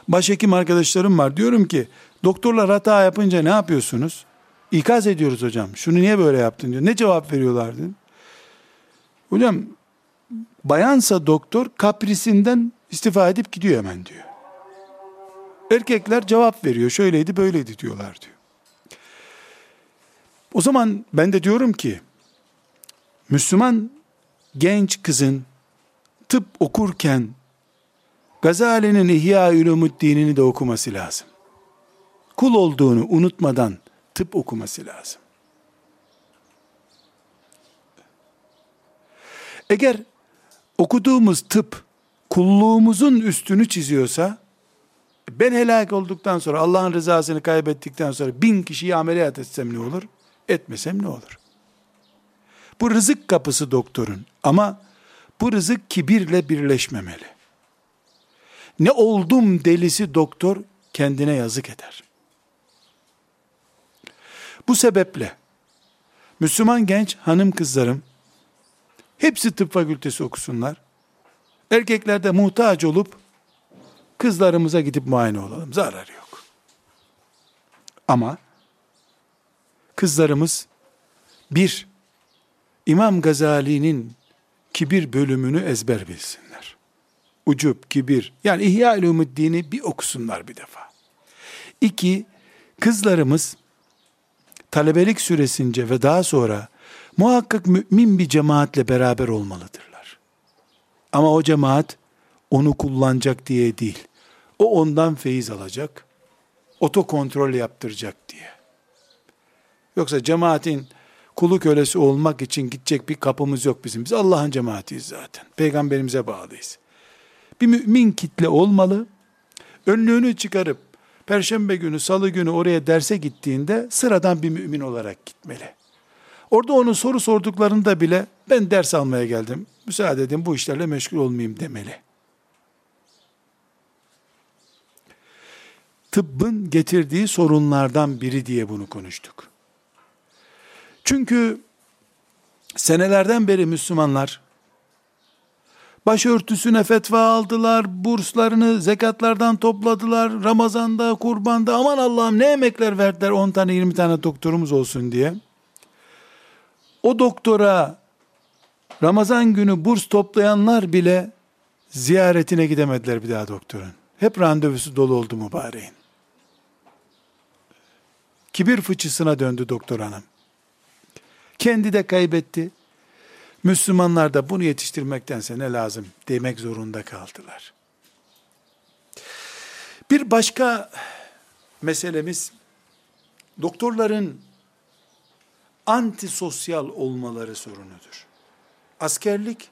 başhekim arkadaşlarım var. Diyorum ki doktorlar hata yapınca ne yapıyorsunuz? İkaz ediyoruz hocam. Şunu niye böyle yaptın diyor. Ne cevap veriyorlardı? Hocam bayansa doktor kaprisinden istifa edip gidiyor hemen diyor. Erkekler cevap veriyor. Şöyleydi böyleydi diyorlar diyor. O zaman ben de diyorum ki Müslüman genç kızın tıp okurken Gazali'nin İhya Ulumuddin'ini de okuması lazım. Kul olduğunu unutmadan tıp okuması lazım. Eğer okuduğumuz tıp kulluğumuzun üstünü çiziyorsa Ben helak olduktan sonra Allah'ın rızasını kaybettikten sonra bin kişiyi ameliyat etsem ne olur? Etmesem ne olur? Bu rızık kapısı doktorun ama bu rızık kibirle birleşmemeli. Ne oldum delisi doktor kendine yazık eder. Bu sebeple Müslüman genç hanım kızlarım hepsi tıp fakültesi okusunlar. Erkekler de muhtaç olup kızlarımıza gidip muayene olalım. Zararı yok. Ama kızlarımız bir İmam Gazali'nin kibir bölümünü ezber bilsinler. Ucup, kibir. Yani İhya-ül Umuddin'i bir okusunlar bir defa. İki, kızlarımız talebelik süresince ve daha sonra muhakkak mümin bir cemaatle beraber olmalıdırlar. Ama o cemaat onu kullanacak diye değil. O ondan feyiz alacak. Otokontrol yaptıracak diye. Yoksa cemaatin kulu kölesi olmak için gidecek bir kapımız yok bizim. Biz Allah'ın cemaatiyiz zaten. Peygamberimize bağlıyız. Bir mümin kitle olmalı. Önlüğünü çıkarıp Perşembe günü, salı günü oraya derse gittiğinde sıradan bir mümin olarak gitmeli. Orada onu soru sorduklarında bile ben ders almaya geldim. Müsaade edin bu işlerle meşgul olmayayım demeli. Tıbbın getirdiği sorunlardan biri diye bunu konuştuk. Çünkü senelerden beri Müslümanlar başörtüsüne fetva aldılar, burslarını zekatlardan topladılar, Ramazan'da, kurbanda aman Allah'ım ne emekler verdiler 10 tane 20 tane doktorumuz olsun diye. O doktora Ramazan günü burs toplayanlar bile ziyaretine gidemediler bir daha doktorun. Hep randevusu dolu oldu mübareğin. Kibir fıçısına döndü doktor hanım. Kendi de kaybetti. Müslümanlar da bunu yetiştirmektense ne lazım demek zorunda kaldılar. Bir başka meselemiz doktorların antisosyal olmaları sorunudur. Askerlik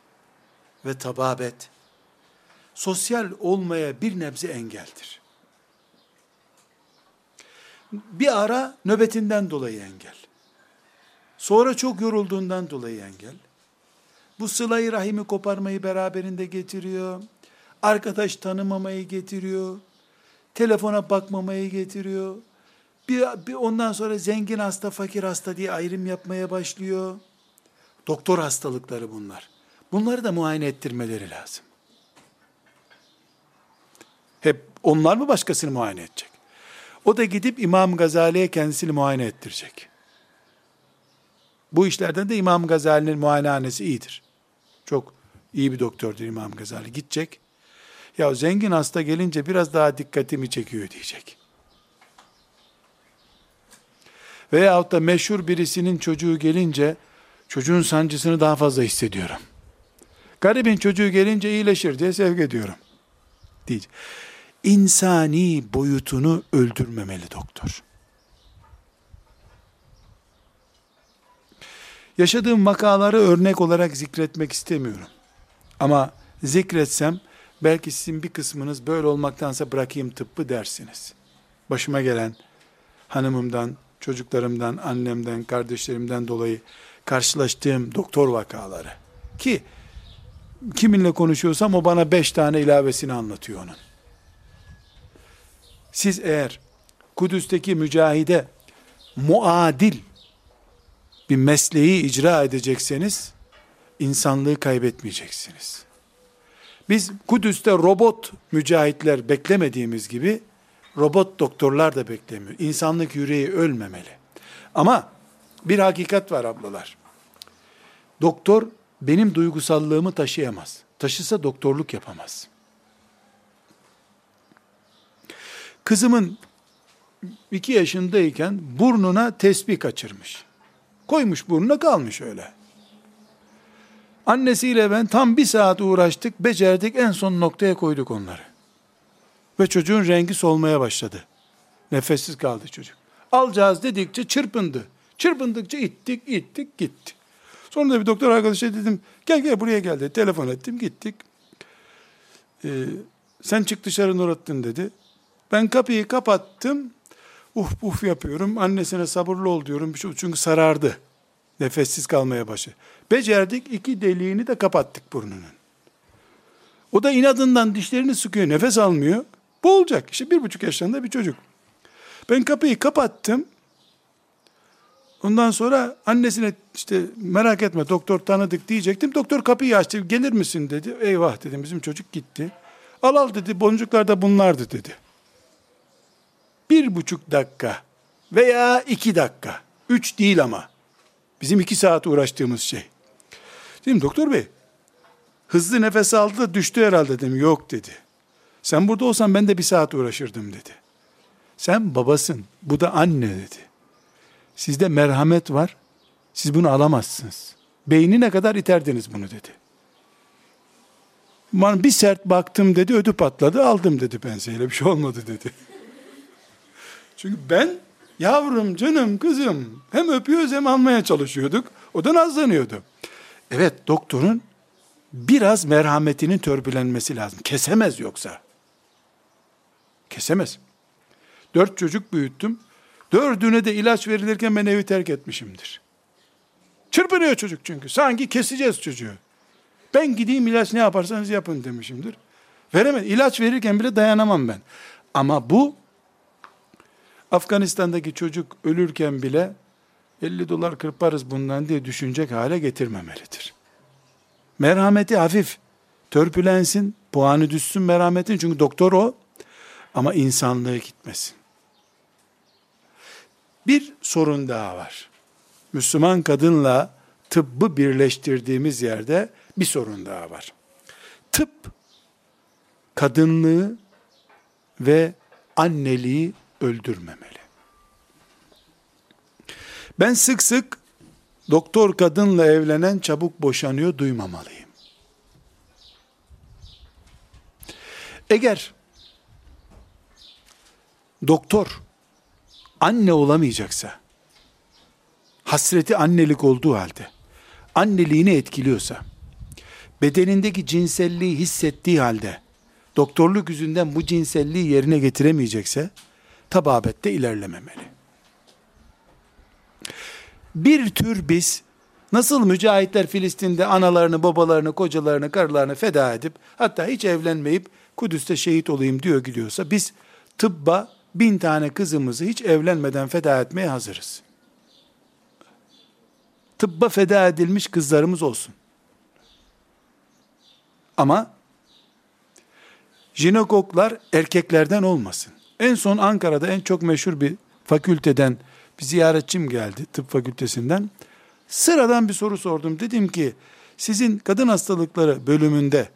ve tababet sosyal olmaya bir nebze engeldir. Bir ara nöbetinden dolayı engel. Sonra çok yorulduğundan dolayı engel. Bu sılayı rahimi koparmayı beraberinde getiriyor. Arkadaş tanımamayı getiriyor. Telefona bakmamayı getiriyor. Bir, bir ondan sonra zengin hasta, fakir hasta diye ayrım yapmaya başlıyor. Doktor hastalıkları bunlar. Bunları da muayene ettirmeleri lazım. Hep onlar mı başkasını muayene edecek? O da gidip İmam Gazali'ye kendisini muayene ettirecek. Bu işlerden de İmam Gazali'nin muayenehanesi iyidir. Çok iyi bir doktordur İmam Gazali. Gidecek. Ya zengin hasta gelince biraz daha dikkatimi çekiyor diyecek. Veyahut da meşhur birisinin çocuğu gelince çocuğun sancısını daha fazla hissediyorum. Garibin çocuğu gelince iyileşir diye sevk ediyorum. Diyecek. İnsani boyutunu öldürmemeli doktor. Yaşadığım vakaları örnek olarak zikretmek istemiyorum. Ama zikretsem belki sizin bir kısmınız böyle olmaktansa bırakayım tıbbı dersiniz. Başıma gelen hanımımdan, çocuklarımdan, annemden, kardeşlerimden dolayı karşılaştığım doktor vakaları. Ki kiminle konuşuyorsam o bana beş tane ilavesini anlatıyor onun. Siz eğer Kudüs'teki mücahide muadil bir mesleği icra edecekseniz insanlığı kaybetmeyeceksiniz. Biz Kudüs'te robot mücahitler beklemediğimiz gibi robot doktorlar da beklemiyor. İnsanlık yüreği ölmemeli. Ama bir hakikat var ablalar. Doktor benim duygusallığımı taşıyamaz. Taşısa doktorluk yapamaz. Kızımın iki yaşındayken burnuna tesbih kaçırmış. Koymuş burnuna kalmış öyle. Annesiyle ben tam bir saat uğraştık, becerdik, en son noktaya koyduk onları. Ve çocuğun rengi solmaya başladı. Nefessiz kaldı çocuk. Alacağız dedikçe çırpındı. Çırpındıkça ittik, ittik, gitti. Sonra da bir doktor arkadaşa dedim, gel gel buraya gel dedi. Telefon ettim, gittik. Ee, sen çık dışarı Nurattin dedi. Ben kapıyı kapattım. Uf uf yapıyorum. Annesine sabırlı ol diyorum. Şey, çünkü sarardı. Nefessiz kalmaya başladı. Becerdik. iki deliğini de kapattık burnunun. O da inadından dişlerini sıkıyor. Nefes almıyor. Bu olacak. İşte bir buçuk yaşlarında bir çocuk. Ben kapıyı kapattım. Ondan sonra annesine işte merak etme doktor tanıdık diyecektim. Doktor kapıyı açtı. Gelir misin dedi. Eyvah dedim bizim çocuk gitti. Al al dedi boncuklar da bunlardı dedi. Bir buçuk dakika veya iki dakika. Üç değil ama. Bizim iki saat uğraştığımız şey. Dedim doktor bey hızlı nefes aldı da düştü herhalde dedim. Yok dedi. Sen burada olsan ben de bir saat uğraşırdım dedi. Sen babasın. Bu da anne dedi. Sizde merhamet var. Siz bunu alamazsınız. Beynine kadar iterdiniz bunu dedi. Man bir sert baktım dedi, ödü patladı, aldım dedi penseyle. Bir şey olmadı dedi. Çünkü ben yavrum, canım, kızım hem öpüyoruz hem almaya çalışıyorduk. O da nazlanıyordu. Evet doktorun biraz merhametinin törpülenmesi lazım. Kesemez yoksa. Kesemez. Dört çocuk büyüttüm. Dördüne de ilaç verilirken ben evi terk etmişimdir. Çırpınıyor çocuk çünkü. Sanki keseceğiz çocuğu. Ben gideyim ilaç ne yaparsanız yapın demişimdir. Veremez. İlaç verirken bile dayanamam ben. Ama bu Afganistan'daki çocuk ölürken bile 50 dolar kırparız bundan diye düşünecek hale getirmemelidir. Merhameti hafif, törpülensin, puanı düşsün merhametin çünkü doktor o ama insanlığı gitmesin. Bir sorun daha var. Müslüman kadınla tıbbı birleştirdiğimiz yerde bir sorun daha var. Tıp kadınlığı ve anneliği öldürmemeli. Ben sık sık doktor kadınla evlenen çabuk boşanıyor duymamalıyım. Eğer doktor anne olamayacaksa, hasreti annelik olduğu halde, anneliğini etkiliyorsa, bedenindeki cinselliği hissettiği halde, doktorluk yüzünden bu cinselliği yerine getiremeyecekse, tababette ilerlememeli. Bir tür biz, nasıl mücahitler Filistin'de analarını, babalarını, kocalarını, karılarını feda edip, hatta hiç evlenmeyip, Kudüs'te şehit olayım diyor gidiyorsa, biz tıbba bin tane kızımızı hiç evlenmeden feda etmeye hazırız. Tıbba feda edilmiş kızlarımız olsun. Ama jinekoklar erkeklerden olmasın. En son Ankara'da en çok meşhur bir fakülteden bir ziyaretçim geldi tıp fakültesinden. Sıradan bir soru sordum. Dedim ki sizin kadın hastalıkları bölümünde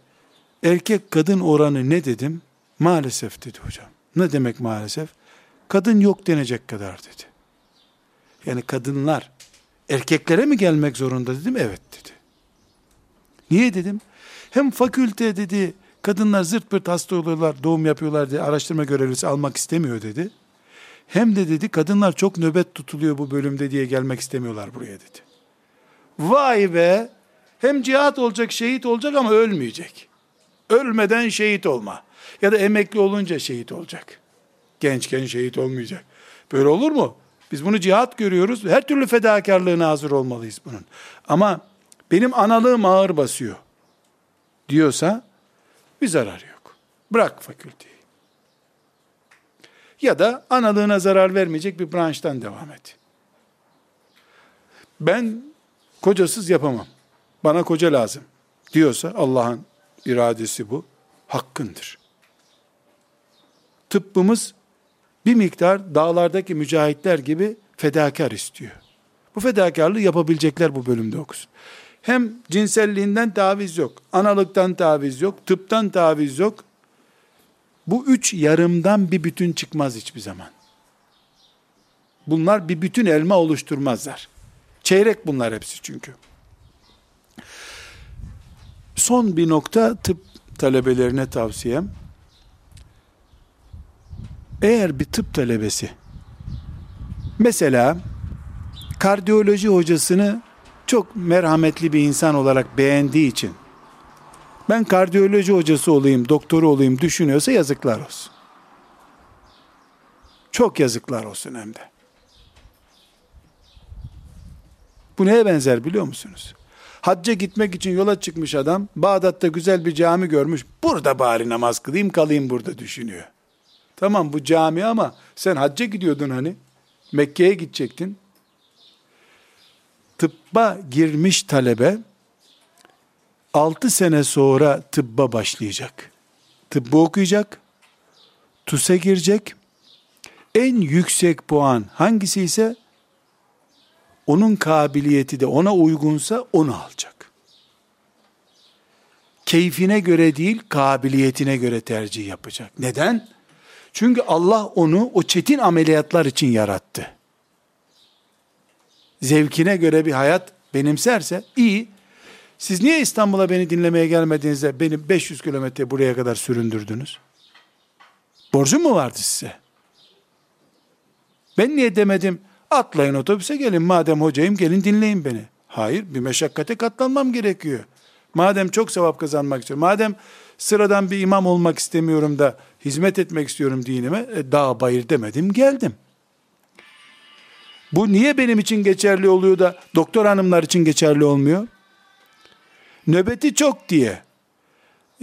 erkek kadın oranı ne dedim? Maalesef dedi hocam. Ne demek maalesef? Kadın yok denecek kadar dedi. Yani kadınlar erkeklere mi gelmek zorunda dedim? Evet dedi. Niye dedim? Hem fakülte dedi kadınlar zırt pırt hasta oluyorlar, doğum yapıyorlar diye araştırma görevlisi almak istemiyor dedi. Hem de dedi kadınlar çok nöbet tutuluyor bu bölümde diye gelmek istemiyorlar buraya dedi. Vay be! Hem cihat olacak, şehit olacak ama ölmeyecek. Ölmeden şehit olma. Ya da emekli olunca şehit olacak. Gençken şehit olmayacak. Böyle olur mu? Biz bunu cihat görüyoruz. Her türlü fedakarlığına hazır olmalıyız bunun. Ama benim analığım ağır basıyor diyorsa bir zarar yok. Bırak fakülteyi. Ya da analığına zarar vermeyecek bir branştan devam et. Ben kocasız yapamam. Bana koca lazım diyorsa Allah'ın iradesi bu. Hakkındır. Tıbbımız bir miktar dağlardaki mücahitler gibi fedakar istiyor. Bu fedakarlığı yapabilecekler bu bölümde okusun. Hem cinselliğinden taviz yok, analıktan taviz yok, tıptan taviz yok. Bu üç yarımdan bir bütün çıkmaz hiçbir zaman. Bunlar bir bütün elma oluşturmazlar. Çeyrek bunlar hepsi çünkü. Son bir nokta tıp talebelerine tavsiyem. Eğer bir tıp talebesi mesela kardiyoloji hocasını çok merhametli bir insan olarak beğendiği için ben kardiyoloji hocası olayım, doktoru olayım düşünüyorsa yazıklar olsun. Çok yazıklar olsun hem de. Bu neye benzer biliyor musunuz? Hacca gitmek için yola çıkmış adam, Bağdat'ta güzel bir cami görmüş, burada bari namaz kılayım kalayım burada düşünüyor. Tamam bu cami ama sen hacca gidiyordun hani, Mekke'ye gidecektin. Tıbba girmiş talebe, 6 sene sonra tıbba başlayacak. Tıbbı okuyacak, TUS'a girecek, en yüksek puan hangisi ise onun kabiliyeti de ona uygunsa onu alacak. Keyfine göre değil, kabiliyetine göre tercih yapacak. Neden? Çünkü Allah onu o çetin ameliyatlar için yarattı. Zevkine göre bir hayat benimserse iyi. Siz niye İstanbul'a beni dinlemeye gelmediğinizde beni 500 kilometre buraya kadar süründürdünüz? Borcum mu vardı size? Ben niye demedim atlayın otobüse gelin madem hocayım gelin dinleyin beni. Hayır bir meşakkate katlanmam gerekiyor. Madem çok sevap kazanmak istiyorum. Madem sıradan bir imam olmak istemiyorum da hizmet etmek istiyorum dinime. E, dağ bayır demedim geldim. Bu niye benim için geçerli oluyor da doktor hanımlar için geçerli olmuyor? Nöbeti çok diye.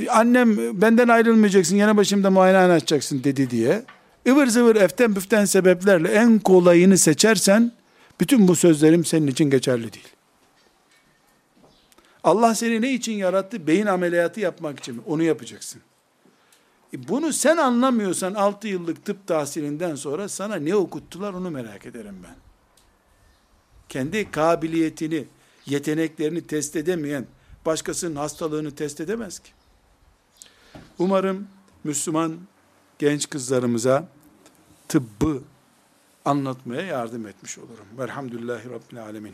Annem benden ayrılmayacaksın, yana başımda muayene açacaksın dedi diye. ıvır zıvır eften büften sebeplerle en kolayını seçersen, bütün bu sözlerim senin için geçerli değil. Allah seni ne için yarattı? Beyin ameliyatı yapmak için mi? Onu yapacaksın. E bunu sen anlamıyorsan 6 yıllık tıp tahsilinden sonra sana ne okuttular onu merak ederim ben. Kendi kabiliyetini, yeteneklerini test edemeyen başkasının hastalığını test edemez ki. Umarım Müslüman genç kızlarımıza tıbbı anlatmaya yardım etmiş olurum. Velhamdülillahi Rabbil Alemin.